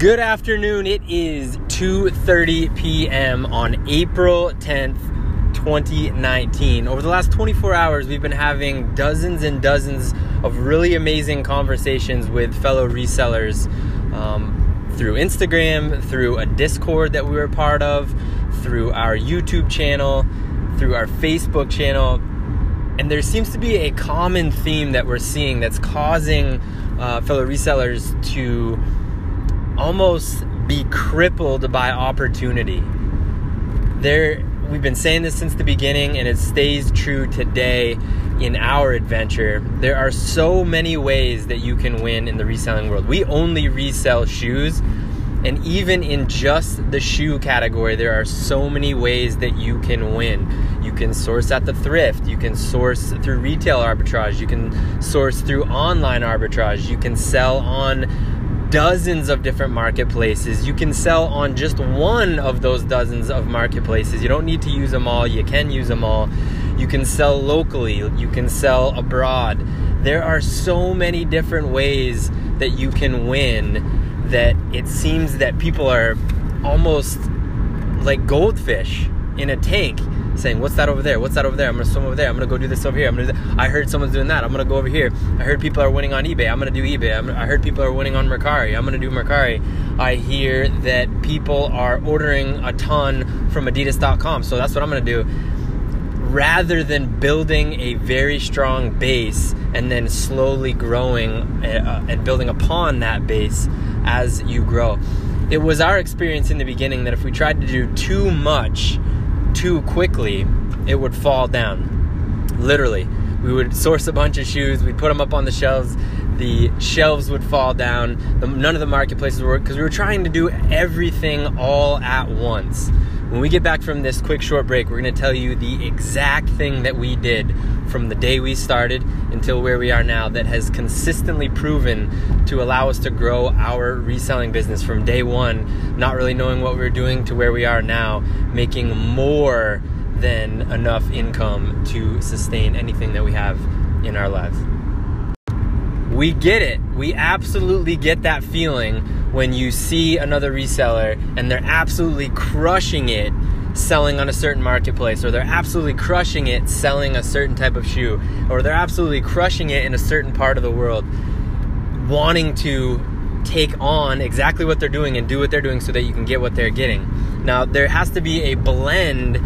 Good afternoon. It is 2:30 p.m. on April 10th, 2019. Over the last 24 hours, we've been having dozens and dozens of really amazing conversations with fellow resellers um, through Instagram, through a Discord that we were part of, through our YouTube channel, through our Facebook channel. And there seems to be a common theme that we're seeing that's causing uh, fellow resellers to almost be crippled by opportunity. There, we've been saying this since the beginning, and it stays true today in our adventure. There are so many ways that you can win in the reselling world. We only resell shoes, and even in just the shoe category, there are so many ways that you can win. You can source at the thrift, you can source through retail arbitrage, you can source through online arbitrage, you can sell on dozens of different marketplaces. You can sell on just one of those dozens of marketplaces. You don't need to use them all, you can use them all. You can sell locally, you can sell abroad. There are so many different ways that you can win that it seems that people are almost like goldfish in a tank saying, What's that over there? What's that over there? I'm gonna swim over there. I'm gonna go do this over here. I'm gonna. I heard someone's doing that. I'm gonna go over here. I heard people are winning on eBay. I'm gonna do eBay. I'm, I heard people are winning on Mercari. I'm gonna do Mercari. I hear that people are ordering a ton from Adidas.com. So that's what I'm gonna do. Rather than building a very strong base and then slowly growing uh, and building upon that base as you grow. It was our experience in the beginning that if we tried to do too much, too quickly, it would fall down. Literally. We would source a bunch of shoes, we'd put them up on the shelves, the shelves would fall down, the, none of the marketplaces work because we were trying to do everything all at once. When we get back from this quick short break, we're going to tell you the exact thing that we did from the day we started until where we are now that has consistently proven to allow us to grow our reselling business from day one, not really knowing what we were doing, to where we are now, making more than enough income to sustain anything that we have in our lives. We get it. We absolutely get that feeling when you see another reseller and they're absolutely crushing it selling on a certain marketplace, or they're absolutely crushing it selling a certain type of shoe, or they're absolutely crushing it in a certain part of the world, wanting to take on exactly what they're doing and do what they're doing so that you can get what they're getting. Now, there has to be a blend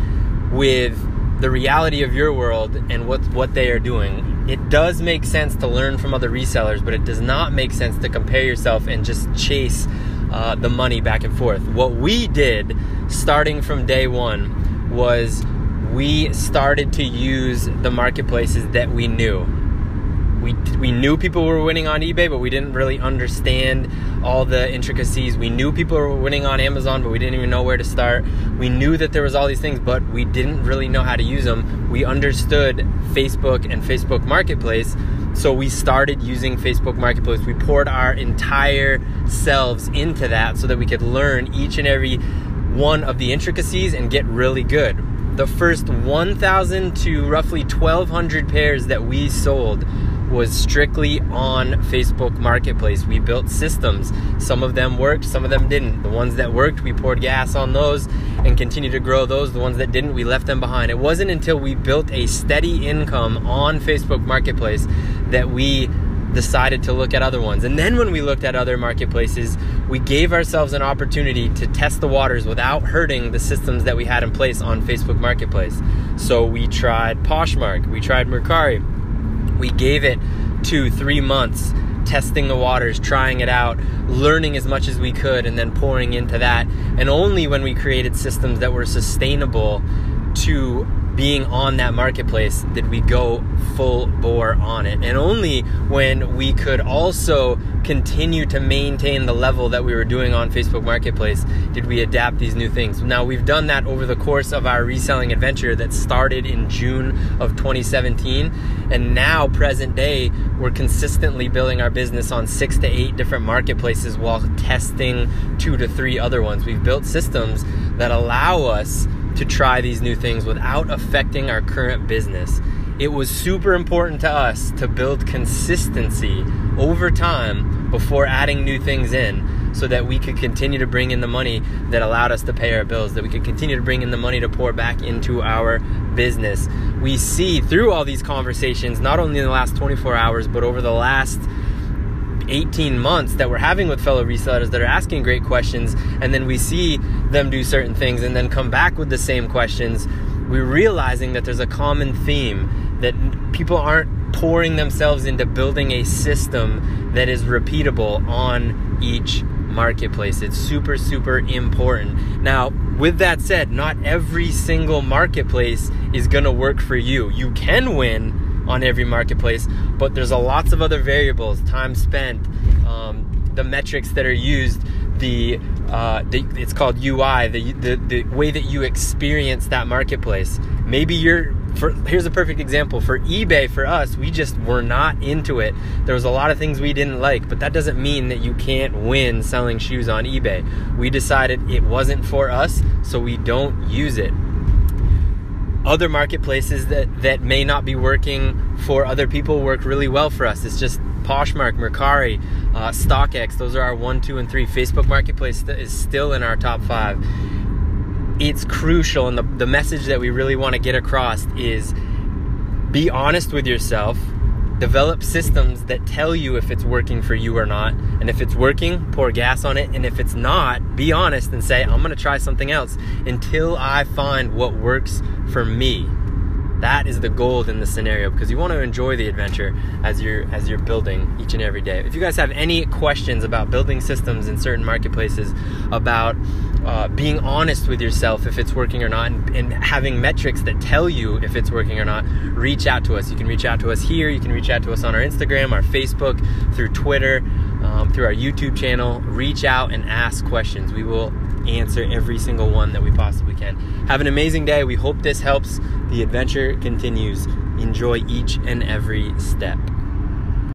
with the reality of your world and what what they are doing. It does make sense to learn from other resellers, but it does not make sense to compare yourself and just chase uh, the money back and forth. What we did starting from day one was we started to use the marketplaces that we knew we we knew people were winning on eBay, but we didn't really understand all the intricacies. We knew people were winning on Amazon, but we didn't even know where to start. We knew that there was all these things, but we didn't really know how to use them. We understood Facebook and Facebook Marketplace, so we started using Facebook Marketplace. We poured our entire selves into that so that we could learn each and every one of the intricacies and get really good. The first 1,000 to roughly 1,200 pairs that we sold was strictly on Facebook Marketplace. We built systems. Some of them worked, some of them didn't. The ones that worked, we poured gas on those and continued to grow those. The ones that didn't, we left them behind. It wasn't until we built a steady income on Facebook Marketplace that we decided to look at other ones. And then when we looked at other marketplaces, we gave ourselves an opportunity to test the waters without hurting the systems that we had in place on Facebook Marketplace. So we tried Poshmark, we tried Mercari, we gave it two, three months testing the waters, trying it out, learning as much as we could, and then pouring into that. And only when we created systems that were sustainable to being on that marketplace did we go full bore on it. And only when we could also continue to maintain the level that we were doing on Facebook Marketplace did we adapt these new things. Now, we've done that over the course of our reselling adventure that started in June of 2017. And now, present day, we're consistently building our business on six to eight different marketplaces while testing two to three other ones. We've built systems that allow us to try these new things without affecting our current business. It was super important to us to build consistency over time before adding new things in so that we could continue to bring in the money that allowed us to pay our bills, that we could continue to bring in the money to pour back into our business. We see through all these conversations, not only in the last 24 hours, but over the last 18 months that we're having with fellow resellers that are asking great questions, and then we see them do certain things and then come back with the same questions, we're realizing that there's a common theme that people aren't pouring themselves into building a system that is repeatable on each marketplace. It's super, super important. Now, with that said, not every single marketplace is going to work for you. You can win on every marketplace, but there's a lots of other variables, time spent, um, the metrics that are used, the, uh, the it's called UI, the, the the way that you experience that marketplace. Maybe you're for here's a perfect example. For eBay for us we just were not into it. There was a lot of things we didn't like but that doesn't mean that you can't win selling shoes on eBay. We decided it wasn't for us so we don't use it other marketplaces that that may not be working for other people work really well for us. It's just Poshmark, Mercari, uh, StockX. Those are our one, two, and three. Facebook Marketplace is still in our top five. It's crucial, and the, the message that we really want to get across is be honest with yourself develop systems that tell you if it's working for you or not. And if it's working, pour gas on it. And if it's not, be honest and say, I'm going to try something else until I find what works for me. That is the gold in the scenario because you want to enjoy the adventure as you're as you're building each and every day. If you guys have any questions about building systems in certain marketplaces, about uh, being honest with yourself if it's working or not, and, and, having metrics that tell you if it's working or not, reach out to us. You can reach out to us here. You can reach out to us on our Instagram, our Facebook, through Twitter, um, through our YouTube channel. Reach out and ask questions. We will answer every single one that we possibly can. Have an amazing day. We hope this helps. The adventure continues. Enjoy each and every step.